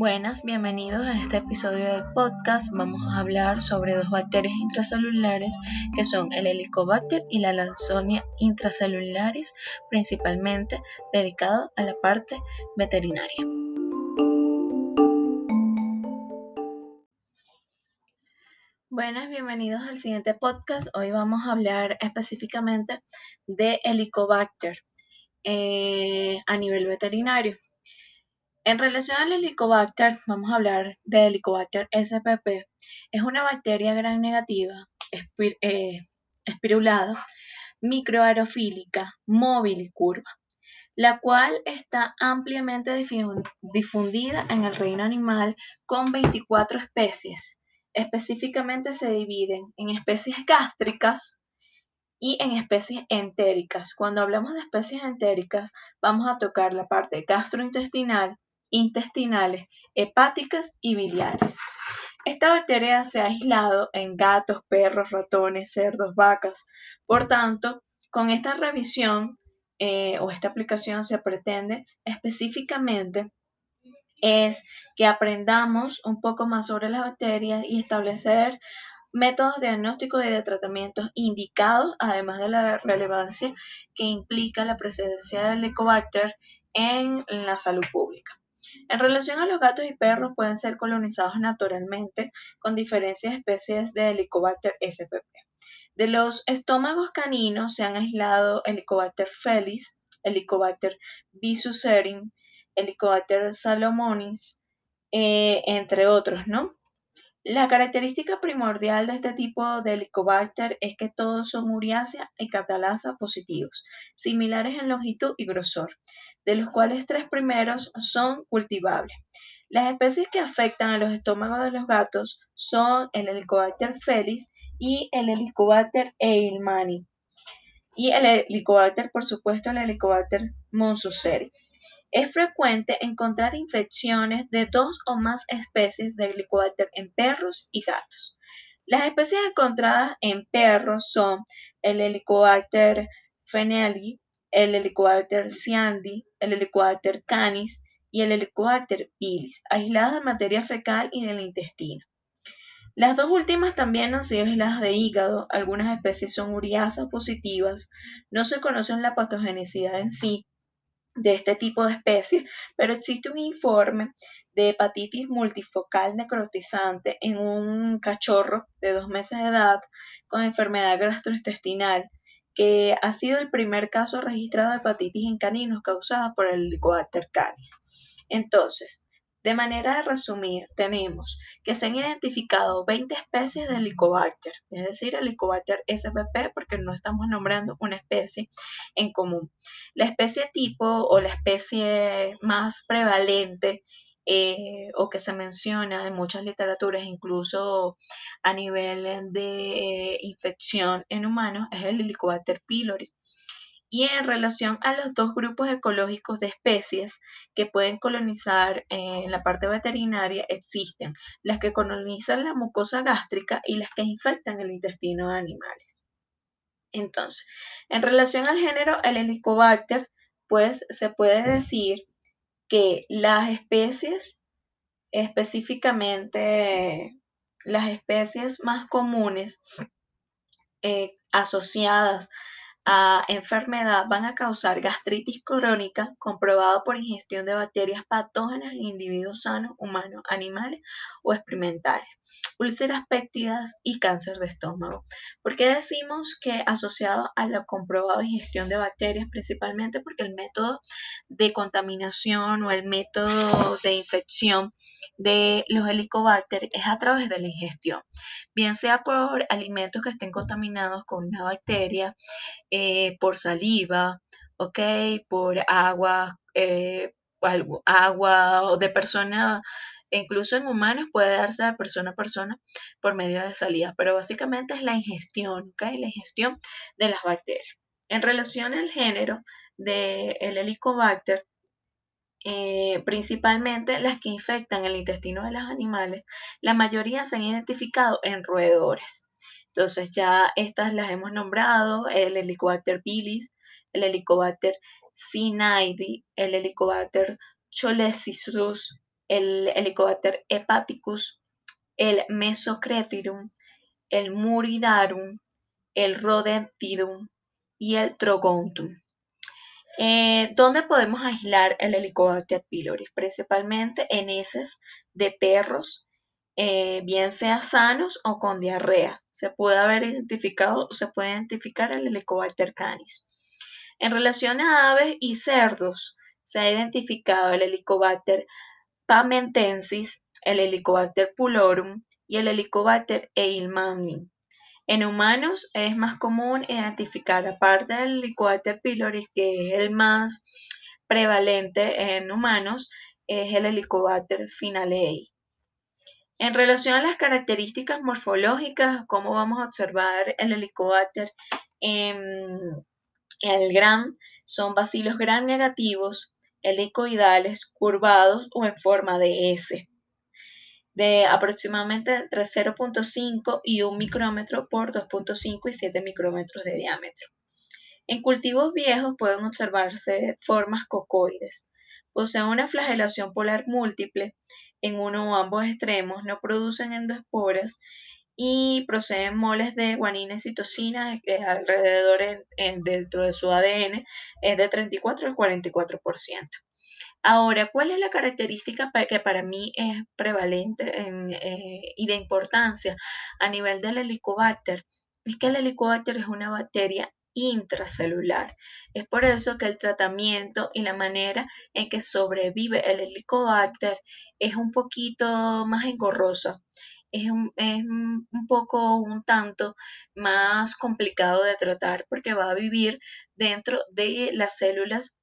Buenas, bienvenidos a este episodio del podcast. Vamos a hablar sobre dos bacterias intracelulares que son el Helicobacter y la Lawsonia intracelulares, principalmente dedicado a la parte veterinaria. Buenas, bienvenidos al siguiente podcast. Hoy vamos a hablar específicamente de Helicobacter eh, a nivel veterinario. En relación al Helicobacter, vamos a hablar de Helicobacter spp. Es una bacteria gran negativa, eh, espirulada, microaerofílica, móvil y curva, la cual está ampliamente difundida en el reino animal con 24 especies. Específicamente se dividen en especies gástricas y en especies entéricas. Cuando hablamos de especies entéricas, vamos a tocar la parte gastrointestinal, intestinales, hepáticas y biliares. Esta bacteria se ha aislado en gatos, perros, ratones, cerdos, vacas. Por tanto, con esta revisión eh, o esta aplicación se pretende específicamente es que aprendamos un poco más sobre las bacterias y establecer métodos de diagnóstico y de tratamientos indicados, además de la relevancia que implica la presencia del Helicobacter en la salud pública. En relación a los gatos y perros, pueden ser colonizados naturalmente con diferentes especies de Helicobacter spp. De los estómagos caninos se han aislado Helicobacter felis, Helicobacter bisucerin, Helicobacter salomonis, eh, entre otros, ¿no? La característica primordial de este tipo de Helicobacter es que todos son uriácea y catalasa positivos, similares en longitud y grosor de los cuales tres primeros son cultivables. Las especies que afectan a los estómagos de los gatos son el Helicobacter felis y el Helicobacter eilmani. Y el Helicobacter, por supuesto, el Helicobacter monsuseri. Es frecuente encontrar infecciones de dos o más especies de Helicobacter en perros y gatos. Las especies encontradas en perros son el Helicobacter fenelgi, el Helicobacter cyandi, el Helicobacter canis y el Helicobacter pili, aisladas de materia fecal y del intestino. Las dos últimas también han sido aisladas de hígado, algunas especies son uriasas positivas, no se conoce la patogenicidad en sí de este tipo de especies, pero existe un informe de hepatitis multifocal necrotizante en un cachorro de dos meses de edad con enfermedad gastrointestinal que ha sido el primer caso registrado de hepatitis en caninos causada por el Helicobacter canis. Entonces, de manera de resumir, tenemos que se han identificado 20 especies de Helicobacter, es decir, Helicobacter spp, porque no estamos nombrando una especie en común. La especie tipo o la especie más prevalente eh, o que se menciona en muchas literaturas, incluso a nivel de infección en humanos, es el Helicobacter pylori. Y en relación a los dos grupos ecológicos de especies que pueden colonizar en la parte veterinaria, existen las que colonizan la mucosa gástrica y las que infectan el intestino de animales. Entonces, en relación al género, el Helicobacter, pues se puede decir que las especies, específicamente las especies más comunes eh, asociadas a enfermedad van a causar gastritis crónica comprobada por ingestión de bacterias patógenas en individuos sanos, humanos, animales o experimentales, úlceras péptidas y cáncer de estómago. ¿Por qué decimos que asociado a la comprobada ingestión de bacterias? Principalmente porque el método de contaminación o el método de infección de los helicobacter es a través de la ingestión, bien sea por alimentos que estén contaminados con una bacteria, por saliva, ¿ok? Por agua, eh, agua o de persona, incluso en humanos puede darse de persona a persona por medio de saliva, pero básicamente es la ingestión, ¿ok? La ingestión de las bacterias. En relación al género del Helicobacter, eh, principalmente las que infectan el intestino de los animales, la mayoría se han identificado en roedores. Entonces ya estas las hemos nombrado, el Helicobacter bilis, el Helicobacter sinaidi, el Helicobacter cholesisus, el Helicobacter hepaticus, el Mesocretirum, el Muridarum, el Rodentidum y el Trogontum. Eh, ¿Dónde podemos aislar el Helicobacter pylori? Principalmente en heces de perros, eh, bien sea sanos o con diarrea. Se puede haber identificado, se puede identificar el Helicobacter canis. En relación a aves y cerdos, se ha identificado el Helicobacter pamentensis, el Helicobacter pulorum y el Helicobacter eilmanni. En humanos es más común identificar, aparte del Helicobacter pylori, que es el más prevalente en humanos, es el Helicobacter finalei. En relación a las características morfológicas, cómo vamos a observar el Helicobacter en el gram, son bacilos gram negativos, helicoidales, curvados o en forma de S de aproximadamente entre 0.5 y 1 micrómetro por 2.5 y 7 micrómetros de diámetro. En cultivos viejos pueden observarse formas cocoides. Poseen una flagelación polar múltiple en uno o ambos extremos, no producen endoesporas y proceden moles de guanina y citosina que alrededor dentro de su ADN es de 34 al 44%. Ahora, ¿cuál es la característica que para mí es prevalente eh, y de importancia a nivel del helicobacter? Es que el helicobacter es una bacteria intracelular. Es por eso que el tratamiento y la manera en que sobrevive el helicobacter es un poquito más engorrosa. Es un, es un poco, un tanto más complicado de tratar porque va a vivir dentro de las células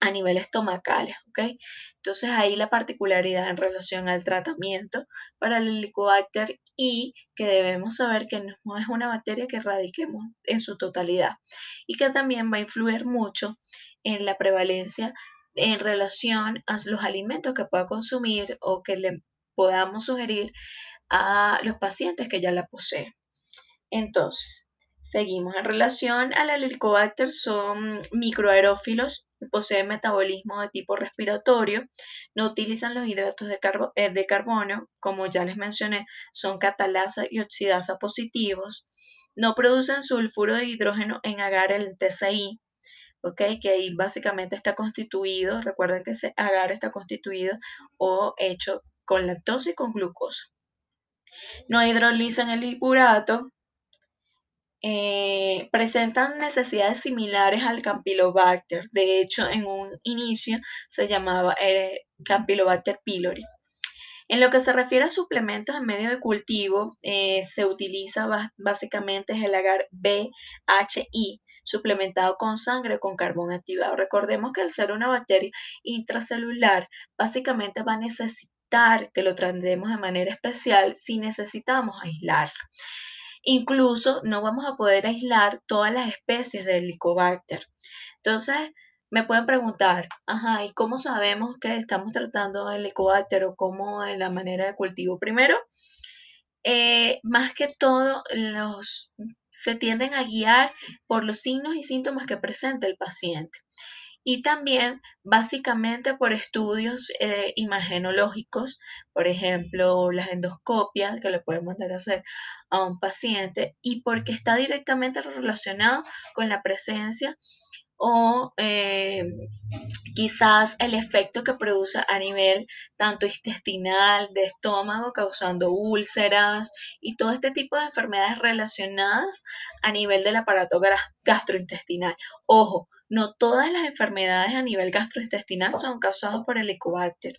a nivel estomacal, ¿ok? Entonces ahí la particularidad en relación al tratamiento para el Helicobacter y que debemos saber que no es una bacteria que erradiquemos en su totalidad y que también va a influir mucho en la prevalencia en relación a los alimentos que pueda consumir o que le podamos sugerir a los pacientes que ya la poseen. Entonces, Seguimos. En relación al Helicobacter, son microaerófilos poseen metabolismo de tipo respiratorio, no utilizan los hidratos de, eh, de carbono, como ya les mencioné, son catalasa y oxidasa positivos, no producen sulfuro de hidrógeno en agar el TCI, ¿ok? Que ahí básicamente está constituido, recuerden que ese agar está constituido o hecho con lactosa y con glucosa. No hidrolizan el ipurato, eh, presentan necesidades similares al Campylobacter. De hecho, en un inicio se llamaba eh, Campylobacter pylori. En lo que se refiere a suplementos en medio de cultivo, eh, se utiliza básicamente el agar BHI, suplementado con sangre con carbón activado. Recordemos que al ser una bacteria intracelular, básicamente va a necesitar que lo tratemos de manera especial si necesitamos aislarla. Incluso no vamos a poder aislar todas las especies de Helicobacter. Entonces, me pueden preguntar, ajá, ¿y cómo sabemos que estamos tratando el Helicobacter o cómo es la manera de cultivo? Primero, eh, más que todo, los, se tienden a guiar por los signos y síntomas que presenta el paciente y también básicamente por estudios eh, imagenológicos, por ejemplo, las endoscopias que le pueden mandar a hacer a un paciente y porque está directamente relacionado con la presencia o eh, quizás el efecto que produce a nivel tanto intestinal, de estómago, causando úlceras y todo este tipo de enfermedades relacionadas a nivel del aparato gastrointestinal. Ojo, no todas las enfermedades a nivel gastrointestinal son causadas por el Helicobacter.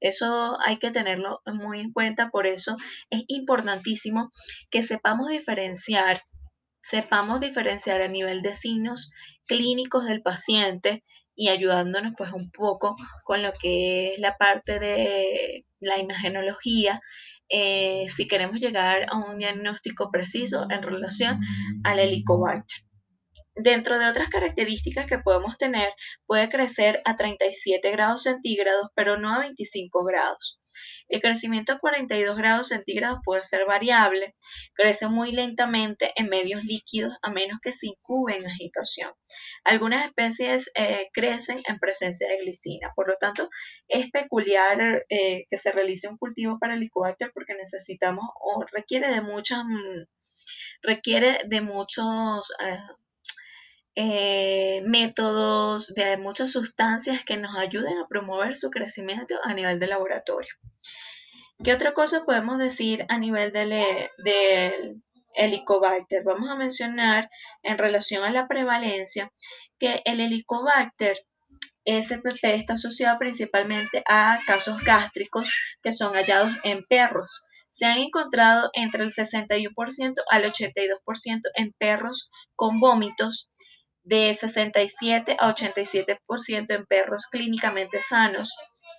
Eso hay que tenerlo muy en cuenta, por eso es importantísimo que sepamos diferenciar sepamos diferenciar a nivel de signos clínicos del paciente y ayudándonos pues un poco con lo que es la parte de la imagenología eh, si queremos llegar a un diagnóstico preciso en relación al helicobacter. Dentro de otras características que podemos tener, puede crecer a 37 grados centígrados, pero no a 25 grados. El crecimiento a 42 grados centígrados puede ser variable, crece muy lentamente en medios líquidos a menos que se incube en agitación. Algunas especies eh, crecen en presencia de glicina, por lo tanto es peculiar eh, que se realice un cultivo para el Helicobacter porque necesitamos o requiere de muchas mm, requiere de muchos eh, métodos, de muchas sustancias que nos ayuden a promover su crecimiento a nivel de laboratorio. ¿Qué otra cosa podemos decir a nivel del, del Helicobacter? Vamos a mencionar en relación a la prevalencia que el Helicobacter SPP está asociado principalmente a casos gástricos que son hallados en perros. Se han encontrado entre el 61% al 82% en perros con vómitos de 67 a 87% en perros clínicamente sanos.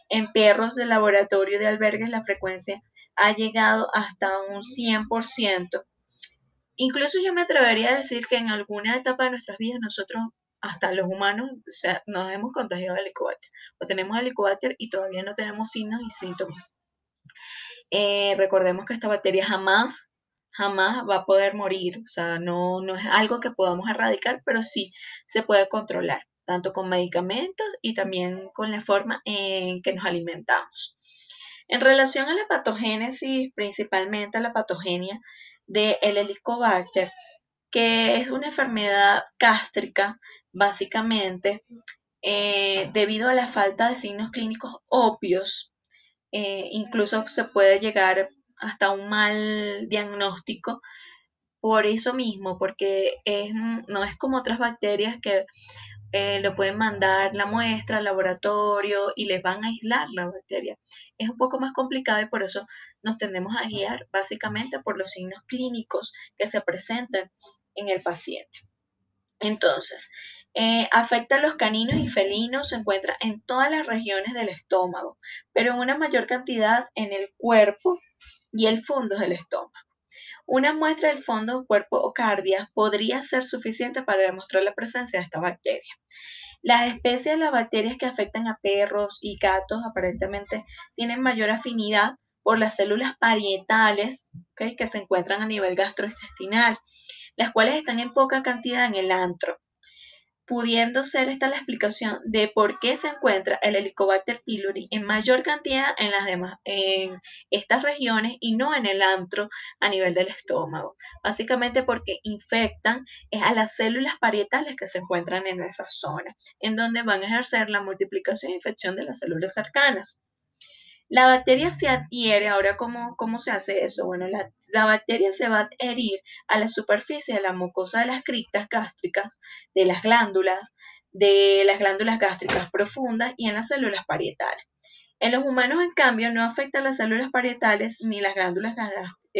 En perros de laboratorio de albergues la frecuencia ha llegado hasta un 100%. Incluso yo me atrevería a decir que en alguna etapa de nuestras vidas nosotros, hasta los humanos, o sea, nos hemos contagiado de helicobacter o tenemos helicobacter y todavía no tenemos signos y síntomas. Eh, recordemos que esta bacteria jamás jamás va a poder morir. O sea, no, no es algo que podamos erradicar, pero sí se puede controlar, tanto con medicamentos y también con la forma en que nos alimentamos. En relación a la patogénesis, principalmente a la patogenia del Helicobacter, que es una enfermedad gástrica, básicamente, eh, debido a la falta de signos clínicos obvios, eh, incluso se puede llegar hasta un mal diagnóstico por eso mismo, porque es, no es como otras bacterias que eh, lo pueden mandar la muestra al laboratorio y les van a aislar la bacteria. Es un poco más complicado y por eso nos tendemos a guiar básicamente por los signos clínicos que se presentan en el paciente. Entonces, eh, afecta a los caninos y felinos, se encuentra en todas las regiones del estómago, pero en una mayor cantidad en el cuerpo y el fondo del estómago. Una muestra del fondo, cuerpo o cardia podría ser suficiente para demostrar la presencia de esta bacteria. Las especies de las bacterias que afectan a perros y gatos aparentemente tienen mayor afinidad por las células parietales que se encuentran a nivel gastrointestinal, las cuales están en poca cantidad en el antro pudiendo ser esta la explicación de por qué se encuentra el Helicobacter pylori en mayor cantidad en las demás en estas regiones y no en el antro a nivel del estómago. Básicamente porque infectan a las células parietales que se encuentran en esa zona, en donde van a ejercer la multiplicación e infección de las células cercanas. La bacteria se adhiere, ahora ¿cómo, se hace eso? Bueno, la, la, bacteria se va a adherir a la superficie de la mucosa de las criptas gástricas, de las glándulas, de las glándulas gástricas profundas y en las células parietales. En los humanos, en cambio, no afecta a las células parietales ni las glándulas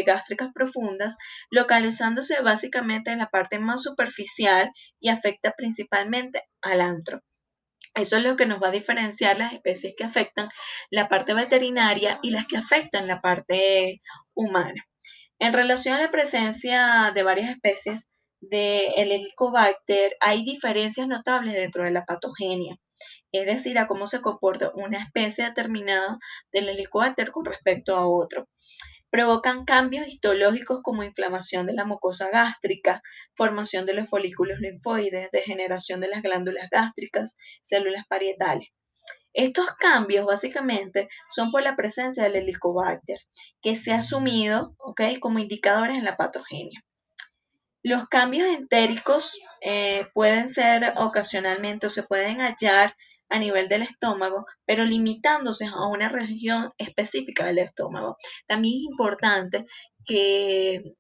gástricas profundas, localizándose básicamente en la parte más superficial y afecta principalmente al antro. Eso es lo que nos va a diferenciar las especies que afectan la parte veterinaria y las que afectan la parte humana. En relación a la presencia de varias especies del Helicobacter, hay diferencias notables dentro de la patogenia, es decir, a cómo se comporta una especie determinada del Helicobacter con respecto a otro provocan cambios histológicos como inflamación de la mucosa gástrica, formación de los folículos linfoides, degeneración de las glándulas gástricas, células parietales. Estos cambios básicamente son por la presencia del helicobacter, que se ha asumido como indicadores en la patogenia. Los cambios entéricos eh, pueden ser ocasionalmente o se pueden hallar a nivel del estómago, pero limitándose a una región específica del estómago. También es importante que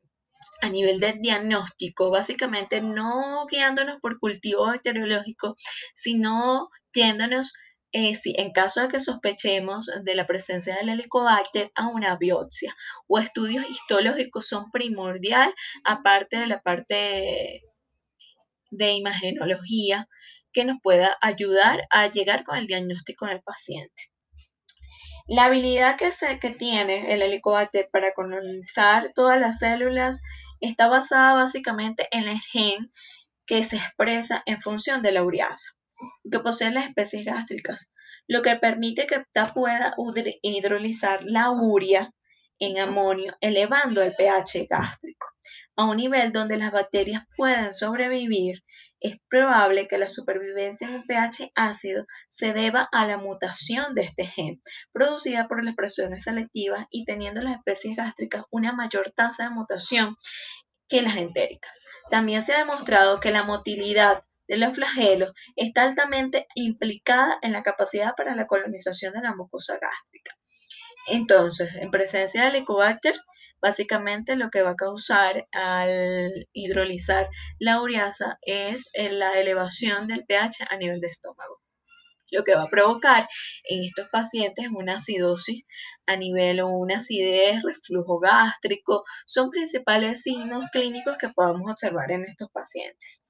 a nivel del diagnóstico, básicamente no guiándonos por cultivo bacteriológico, sino yéndonos, eh, si, en caso de que sospechemos de la presencia del helicobacter, a una biopsia o estudios histológicos son primordial, aparte de la parte de imagenología, que nos pueda ayudar a llegar con el diagnóstico del paciente. La habilidad que, se, que tiene el helicobacter para colonizar todas las células está basada básicamente en el gen que se expresa en función de la ureasa, que posee las especies gástricas, lo que permite que ésta pueda hidrolizar la urea en amonio, elevando el pH gástrico a un nivel donde las bacterias puedan sobrevivir. Es probable que la supervivencia en un pH ácido se deba a la mutación de este gen, producida por las presiones selectivas y teniendo las especies gástricas una mayor tasa de mutación que las entéricas. También se ha demostrado que la motilidad de los flagelos está altamente implicada en la capacidad para la colonización de la mucosa gástrica. Entonces, en presencia de Helicobacter, básicamente lo que va a causar al hidrolizar la ureasa es eh, la elevación del pH a nivel de estómago. Lo que va a provocar en estos pacientes una acidosis a nivel o una acidez, reflujo gástrico, son principales signos clínicos que podemos observar en estos pacientes.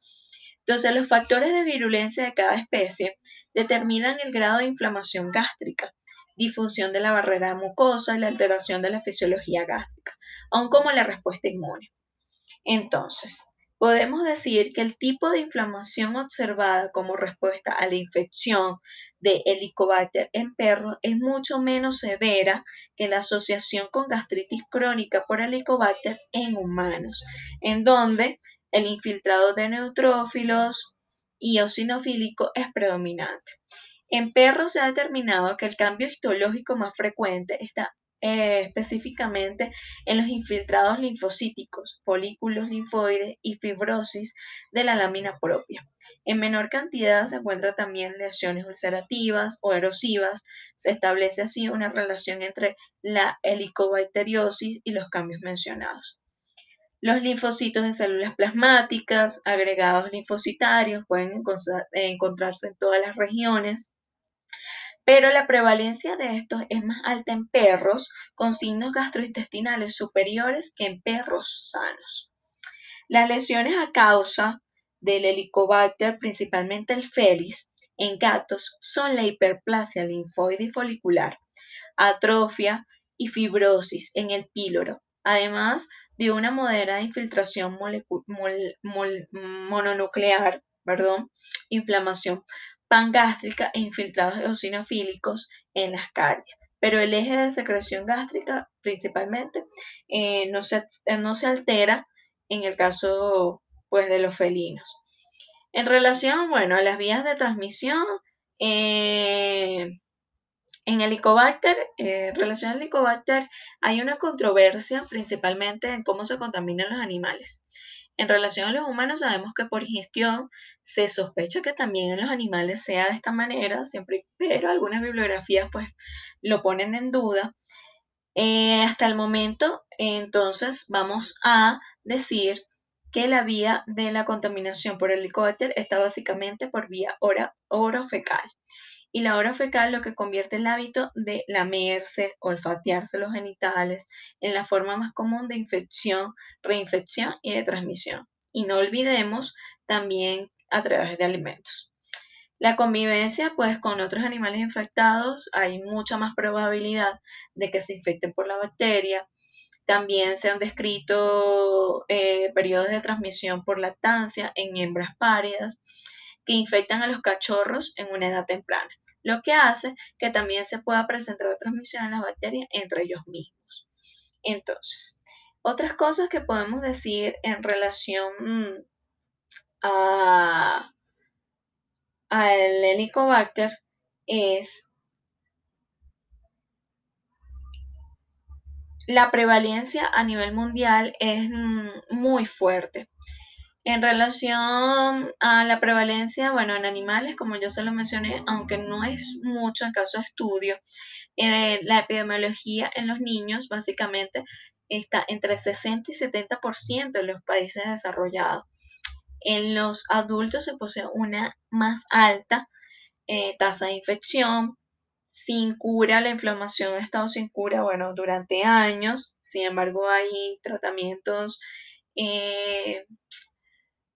Entonces, los factores de virulencia de cada especie determinan el grado de inflamación gástrica difusión de la barrera mucosa y la alteración de la fisiología gástrica, aun como la respuesta inmune. Entonces, podemos decir que el tipo de inflamación observada como respuesta a la infección de Helicobacter en perros es mucho menos severa que la asociación con gastritis crónica por Helicobacter en humanos, en donde el infiltrado de neutrófilos y eosinofílico es predominante. En perros se ha determinado que el cambio histológico más frecuente está eh, específicamente en los infiltrados linfocíticos, folículos linfoides y fibrosis de la lámina propia. En menor cantidad se encuentran también lesiones ulcerativas o erosivas. Se establece así una relación entre la helicobacteriosis y los cambios mencionados. Los linfocitos en células plasmáticas, agregados linfocitarios, pueden encontrarse en todas las regiones pero la prevalencia de estos es más alta en perros con signos gastrointestinales superiores que en perros sanos. Las lesiones a causa del Helicobacter, principalmente el felis, en gatos son la hiperplasia linfoide folicular, atrofia y fibrosis en el píloro, además de una moderada infiltración mononuclear, inflamación pangástrica e infiltrados eosinofílicos en las cardias. Pero el eje de secreción gástrica principalmente eh, no, se, eh, no, se, altera en el caso pues, de los felinos. En relación bueno, a las vías de transmisión, eh, en Helicobacter, en relación al Helicobacter, hay una controversia principalmente en cómo se contaminan los animales. En relación a los humanos, sabemos que por ingestión se sospecha que también en los animales sea de esta manera, siempre, pero algunas bibliografías pues lo ponen en duda. Eh, hasta el momento, entonces, vamos a decir que la vía de la contaminación por el helicóptero está básicamente por vía orofecal y la hora fecal lo que convierte el hábito de lamerse, olfatearse los genitales en la forma más común de infección, reinfección y de transmisión. Y no olvidemos también a través de alimentos. La convivencia, pues, con otros animales infectados, hay mucha más probabilidad de que se infecten por la bacteria. También se han descrito eh, periodos de transmisión por lactancia en hembras páridas que infectan a los cachorros en una edad temprana lo que hace que también se pueda presentar la transmisión de las bacterias entre ellos mismos. Entonces, otras cosas que podemos decir en relación mm, a, al Helicobacter es la prevalencia a nivel mundial es mm, muy fuerte. En relación a la prevalencia, bueno, en animales, como yo se lo mencioné, aunque no es mucho en caso de estudio, eh, la epidemiología en los niños básicamente está entre 60 y 70% en los países desarrollados. En los adultos se posee una más alta eh, tasa de infección, sin cura, la inflamación ha estado sin cura, bueno, durante años, sin embargo hay tratamientos eh,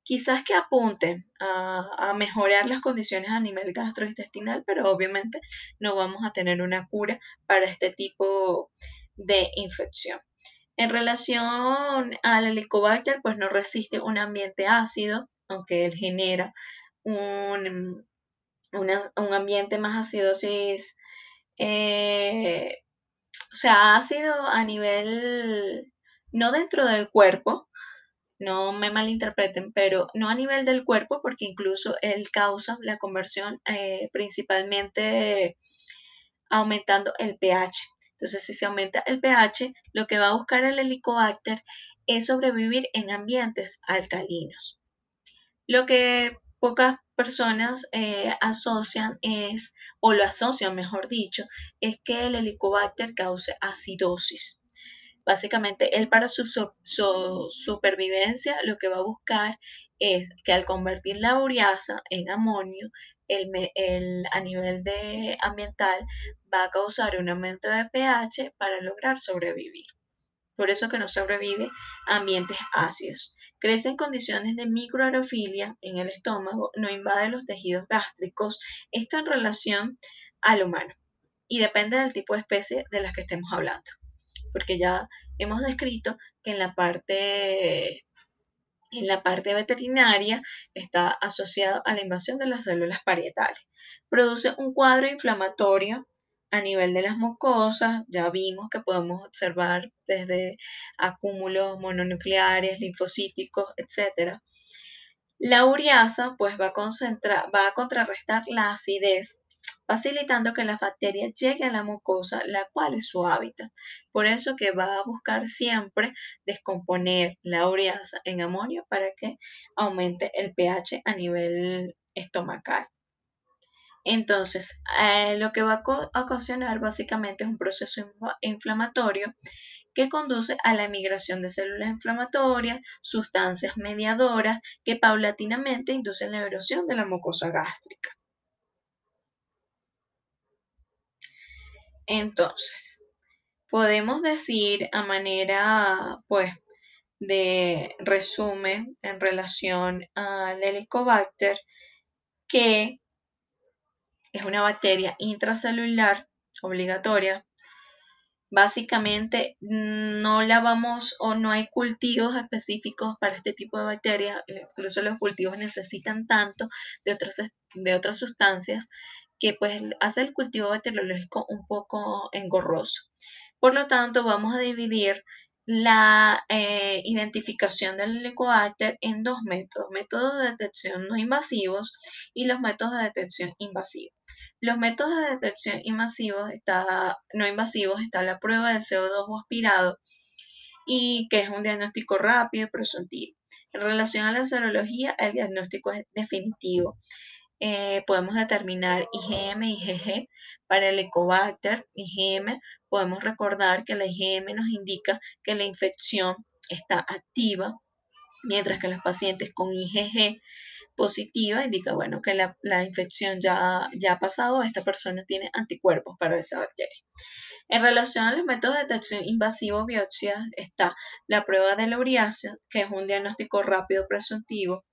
quizás que apunten a, mejorar las condiciones a nivel gastrointestinal, pero obviamente no vamos a tener una cura para este tipo de infección. En relación al Helicobacter, pues no resiste un ambiente ácido, aunque él genera un, un ambiente más acidosis, eh, o sea, ácido a nivel, no dentro del cuerpo, no me malinterpreten, pero no a nivel del cuerpo, porque incluso él causa la conversión eh, principalmente aumentando el pH. Entonces, si se aumenta el pH, lo que va a buscar el Helicobacter es sobrevivir en ambientes alcalinos. Lo que pocas personas eh, asocian es, o lo asocian mejor dicho, es que el Helicobacter cause acidosis. Básicamente, él para su, supervivencia lo que va a buscar es que al convertir la ureasa en amonio, el, a nivel de ambiental va a causar un aumento de pH para lograr sobrevivir. Por eso que no sobrevive a ambientes ácidos. Crece en condiciones de microaerofilia en el estómago, no invade los tejidos gástricos. Esto en relación al humano. Y depende del tipo de especie de las que estemos hablando porque ya hemos descrito que en la parte en la parte veterinaria está asociado a la invasión de las células parietales. Produce un cuadro inflamatorio a nivel de las mucosas, ya vimos que podemos observar desde acúmulos mononucleares, linfocíticos, etc. La ureasa pues va a, va a contrarrestar la acidez facilitando que la bacteria llegue a la mucosa, la cual es su hábitat. Por eso que va a buscar siempre descomponer la ureasa en amonio para que aumente el pH a nivel estomacal. Entonces, eh, lo que va a ocasionar básicamente es un proceso inflamatorio que conduce a la migración de células inflamatorias, sustancias mediadoras que paulatinamente inducen la erosión de la mucosa gástrica. Entonces, podemos decir a manera, pues, de resumen en relación al Helicobacter que es una bacteria intracelular obligatoria. Básicamente no la vamos o no hay cultivos específicos para este tipo de bacterias, incluso los cultivos necesitan tanto de otras, de otras sustancias que pues hace el cultivo bacteriológico un poco engorroso. Por lo tanto, vamos a dividir la eh, identificación del Helicobacter en dos métodos, métodos de detección no invasivos y los métodos de detección invasivos. Los métodos de detección invasivos está, no invasivos está la prueba del CO2 aspirado y que es un diagnóstico rápido y presuntivo. En relación a la serología, el diagnóstico es definitivo. Eh, podemos determinar IgM IgG para el Ecobacter IgM. Podemos recordar que la IgM nos indica que la infección está activa, mientras que los pacientes con IgG positiva indica, bueno, que la, infección ya, ya ha pasado, esta persona tiene anticuerpos para esa bacteria. En relación a los métodos de detección invasivo biopsia está la prueba de la uriácea, que es un diagnóstico rápido presuntivo,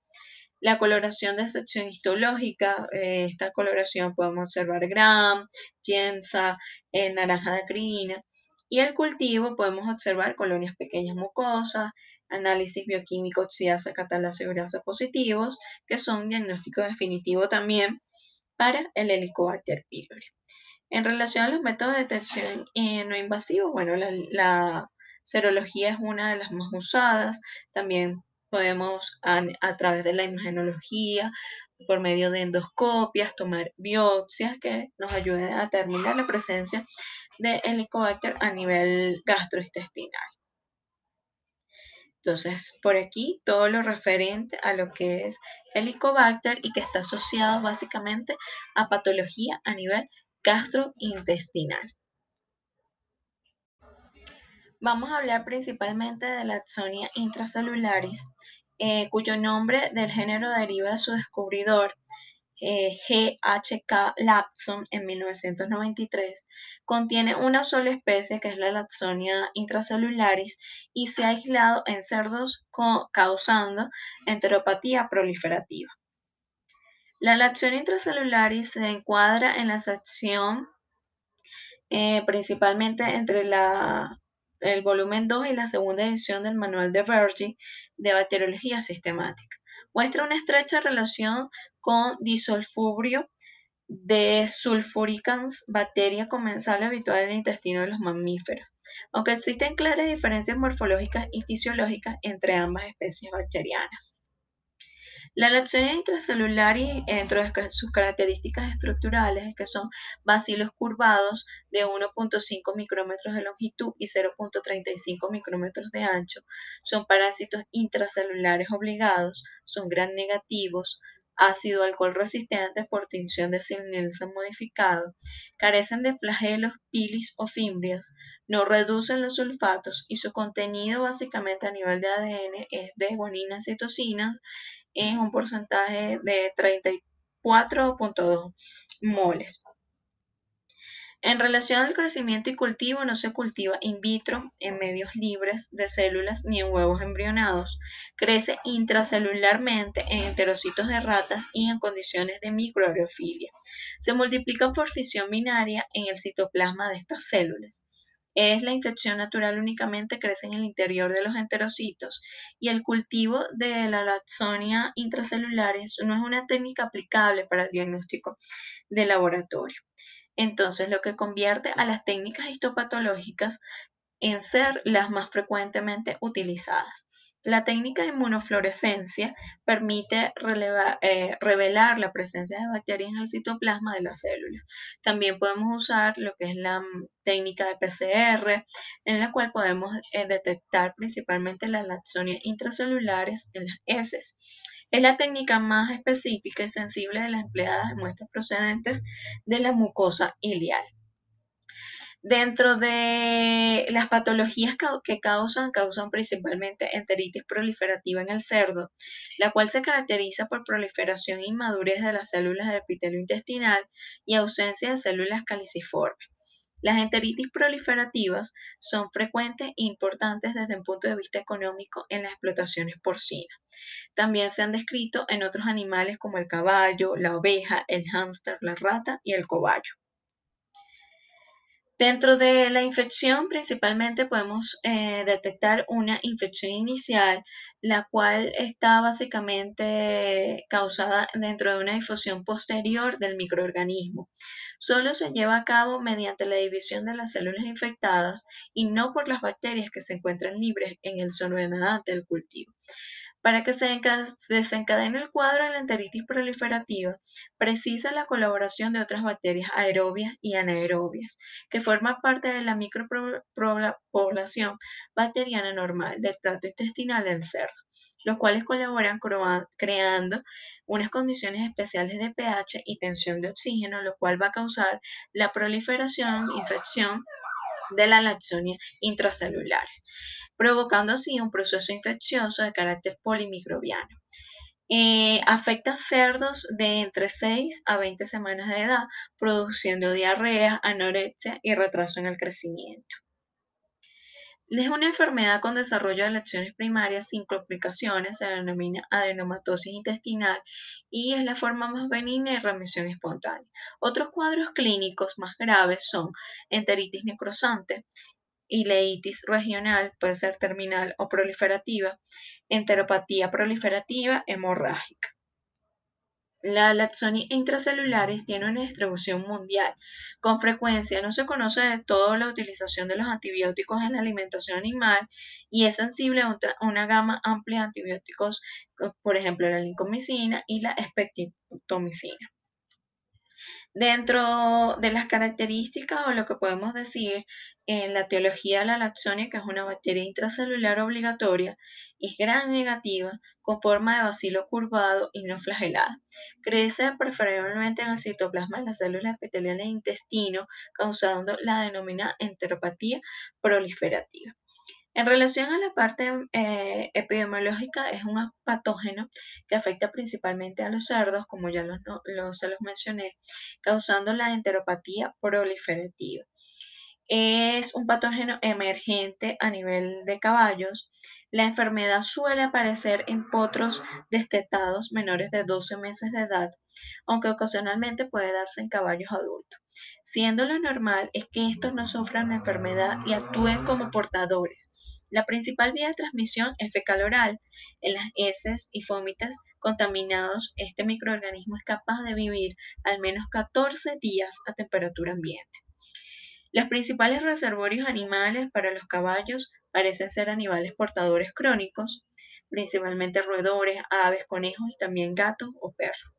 la coloración de sección histológica, eh, esta coloración podemos observar Gram, Jensa, el naranja de acrina. Y el cultivo podemos observar colonias pequeñas mucosas, análisis bioquímico oxidasa, catalasa y urasa positivos, que son diagnóstico definitivo también para el Helicobacter pylori. En relación a los métodos de detección eh, no invasivos, bueno, la, la serología es una de las más usadas. También Podemos a, través de la imagenología, por medio de endoscopias, tomar biopsias que nos ayuden a determinar la presencia de Helicobacter a nivel gastrointestinal. Entonces, por aquí todo lo referente a lo que es Helicobacter y que está asociado básicamente a patología a nivel gastrointestinal. Vamos a hablar principalmente de la Axonia intracelularis, eh, cuyo nombre del género deriva de su descubridor, eh, G.H.K. Lapson, en 1993. Contiene una sola especie, que es la Lapsonia intracelularis, y se ha aislado en cerdos causando enteropatía proliferativa. La Lapsonia intracelularis se encuadra en la sección eh, principalmente entre la el volumen 2 y la segunda edición del Manual de Vergy de Bacteriología Sistemática. Muestra una estrecha relación con disolfubrio de sulfuricans, bacteria comensal habitual en el intestino de los mamíferos, aunque existen claras diferencias morfológicas y fisiológicas entre ambas especies bacterianas. La lactonia intracelular y dentro de sus características estructurales, que son bacilos curvados de 1.5 micrómetros de longitud y 0.35 micrómetros de ancho, son parásitos intracelulares obligados, son gran negativos, ácido alcohol resistentes por tinción de Nielsen modificado, carecen de flagelos, pilis o fimbrias, no reducen los sulfatos y su contenido básicamente a nivel de ADN es de guaninas citocinas en un porcentaje de 34.2 moles. En relación al crecimiento y cultivo, no se cultiva in vitro en medios libres de células ni en huevos embrionados. Crece intracelularmente en enterocitos de ratas y en condiciones de microaerofilia. Se multiplica por fisión binaria en el citoplasma de estas células es la infección natural únicamente crece en el interior de los enterocitos y el cultivo de la laxonia intracelular no es una técnica aplicable para el diagnóstico de laboratorio. Entonces, lo que convierte a las técnicas histopatológicas en ser las más frecuentemente utilizadas. La técnica de inmunofluorescencia permite eh, revelar la presencia de bacterias en el citoplasma de las células. También podemos usar lo que es la mm, técnica de PCR, en la cual podemos eh, detectar principalmente las laxonias intracelulares en las heces. Es la técnica más específica y sensible de las empleadas en muestras procedentes de la mucosa ileal. Dentro de las patologías que causan, causan principalmente enteritis proliferativa en el cerdo, la cual se caracteriza por proliferación e inmadurez de las células del epitelio intestinal y ausencia de células caliciformes. Las enteritis proliferativas son frecuentes e importantes desde el punto de vista económico en las explotaciones porcinas. También se han descrito en otros animales como el caballo, la oveja, el hámster, la rata y el cobayo. Dentro de la infección, principalmente podemos eh, detectar una infección inicial, la cual está básicamente causada dentro de una difusión posterior del microorganismo. Solo se lleva a cabo mediante la división de las células infectadas y no por las bacterias que se encuentran libres en el nadante del cultivo. Para que se desencadene el cuadro de la enteritis proliferativa, precisa la colaboración de otras bacterias aerobias y anaerobias, que forman parte de la micropoblación bacteriana normal del trato intestinal del cerdo, los cuales colaboran creando unas condiciones especiales de pH y tensión de oxígeno, lo cual va a causar la proliferación, infección de la laxonia intracelulares provocando así un proceso infeccioso de carácter polimicrobiano. Eh, afecta cerdos de entre 6 a 20 semanas de edad, produciendo diarrea, anorexia y retraso en el crecimiento. Es una enfermedad con desarrollo de lesiones primarias sin complicaciones, se denomina adenomatosis intestinal y es la forma más benigna de remisión espontánea. Otros cuadros clínicos más graves son enteritis necrosante, ileitis regional, puede ser terminal o proliferativa, enteropatía proliferativa hemorrágica. La laxonia intracelulares tiene una distribución mundial. Con frecuencia no se conoce de todo la utilización de los antibióticos en la alimentación animal y es sensible a una gama amplia de antibióticos, por ejemplo la lincomicina y la espectitomicina. Dentro de las características o lo que podemos decir en la teología de la laxonia, que es una bacteria intracelular obligatoria, es gran negativa, con forma de bacilo curvado y no flagelada. Crece preferiblemente en el citoplasma de las células epiteliales del intestino, causando la denominada enteropatía proliferativa. En relación a la parte eh, epidemiológica, es un patógeno que afecta principalmente a los cerdos, como ya se los mencioné, causando la enteropatía proliferativa. Es un patógeno emergente a nivel de caballos. La enfermedad suele aparecer en potros destetados menores de 12 meses de edad, aunque ocasionalmente puede darse en caballos adultos, siendo lo normal es que estos no sufran la enfermedad y actúen como portadores. La principal vía de transmisión es fecal oral. En las heces y vómitos contaminados, este microorganismo es capaz de vivir al menos 14 días a temperatura ambiente. Los principales reservorios animales para los caballos parecen ser animales portadores crónicos, principalmente roedores, aves, conejos y también gatos o perros.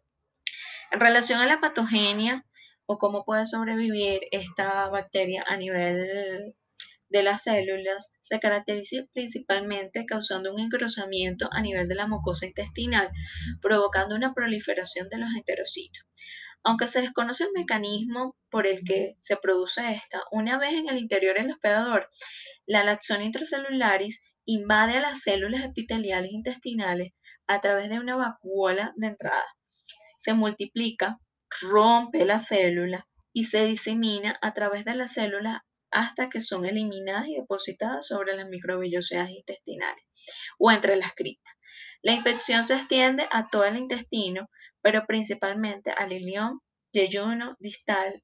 En relación a la patogenia o cómo puede sobrevivir esta bacteria a nivel de las células, se caracteriza principalmente causando un engrosamiento a nivel de la mucosa intestinal, provocando una proliferación de los enterocitos. Aunque se desconoce el mecanismo por el que se produce esta, una vez en el interior del hospedador, la laxona intracelularis invade a las células epiteliales intestinales a través de una vacuola de entrada. Se multiplica, rompe la célula y se disemina a través de las células hasta que son eliminadas y depositadas sobre las microvellosidades intestinales o entre las cristas. La infección se extiende a todo el intestino, pero principalmente al ilión, yeyuno, distal,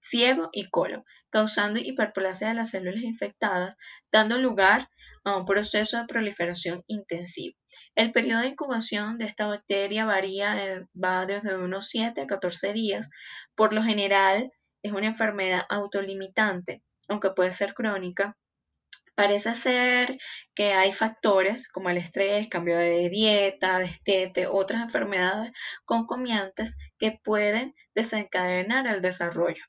ciego y colon, causando hiperplasia de las células infectadas, dando lugar a un proceso de proliferación intensivo. El periodo de incubación de esta bacteria varía, va desde unos 7 a 14 días. Por lo general, es una enfermedad autolimitante, aunque puede ser crónica, Parece ser que hay factores como el estrés, cambio de dieta, destete, otras enfermedades concomitantes que pueden desencadenar el desarrollo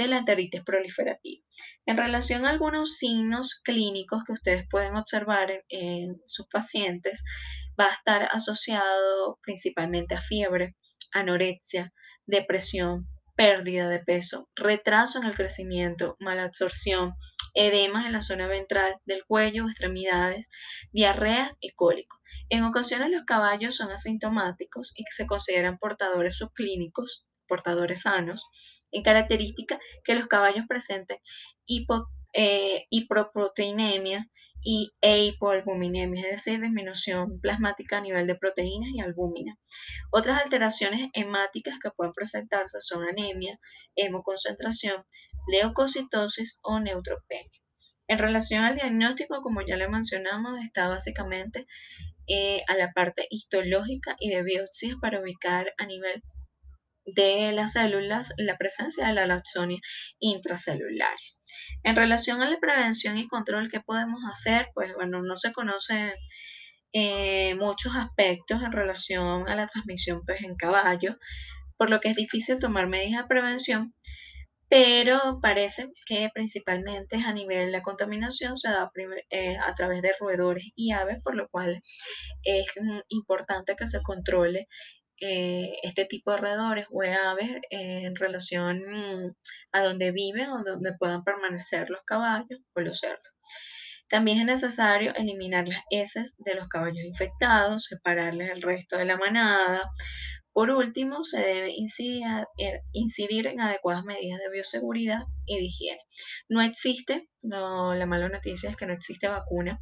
de la enteritis proliferativa. En relación a algunos signos clínicos que ustedes pueden observar en, sus pacientes, va a estar asociado principalmente a fiebre, anorexia, depresión, pérdida de peso, retraso en el crecimiento, mala absorción, edemas en la zona ventral del cuello, extremidades, diarreas y cólicos. En ocasiones los caballos son asintomáticos y se consideran portadores subclínicos, portadores sanos, en característica que los caballos presenten hipo, eh, hipoproteinemia y hipoalbuminemia, es decir, disminución plasmática a nivel de proteínas y albúmina. Otras alteraciones hemáticas que pueden presentarse son anemia, hemoconcentración, leucocitosis o neutropenia. En relación al diagnóstico, como ya le mencionamos, está básicamente eh, a la parte histológica y de biopsias para ubicar a nivel de las células la presencia de la laxonia intracelulares. En relación a la prevención y control que podemos hacer, pues bueno, no se conocen eh, muchos aspectos en relación a la transmisión pues, en caballos, por lo que es difícil tomar medidas de prevención, pero parece que principalmente a nivel de la contaminación se da eh, a través de roedores y aves, por lo cual es importante que se controle eh, este tipo de roedores o aves en relación a donde viven o donde puedan permanecer los caballos o los cerdos. También es necesario eliminar las heces de los caballos infectados, separarles el resto de la manada, por último, se debe incidir, en adecuadas medidas de bioseguridad y de higiene. No existe, la mala noticia es que no existe vacuna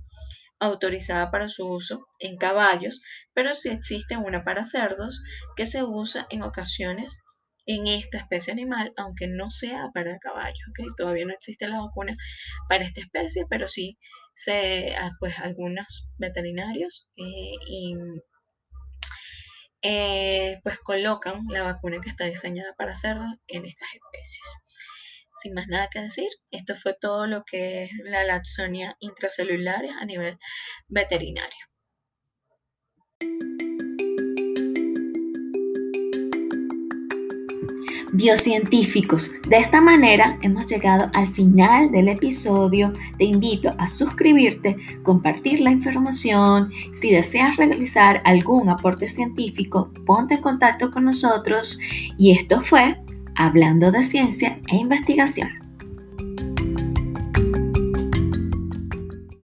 autorizada para su uso en caballos, pero sí existe una para cerdos que se usa en ocasiones en esta especie animal, aunque no sea para caballos. Todavía no existe la vacuna para esta especie, pero sí se, ah, pues algunos veterinarios eh, eh, pues colocan la vacuna que está diseñada para cerdos en estas especies. Sin más nada que decir, esto fue todo lo que es la laxonia intracelular a nivel veterinario. biocientíficos. De esta manera hemos llegado al final del episodio. Te invito a suscribirte, compartir la información. Si deseas realizar algún aporte científico, ponte en contacto con nosotros. Y esto fue Hablando de Ciencia e Investigación.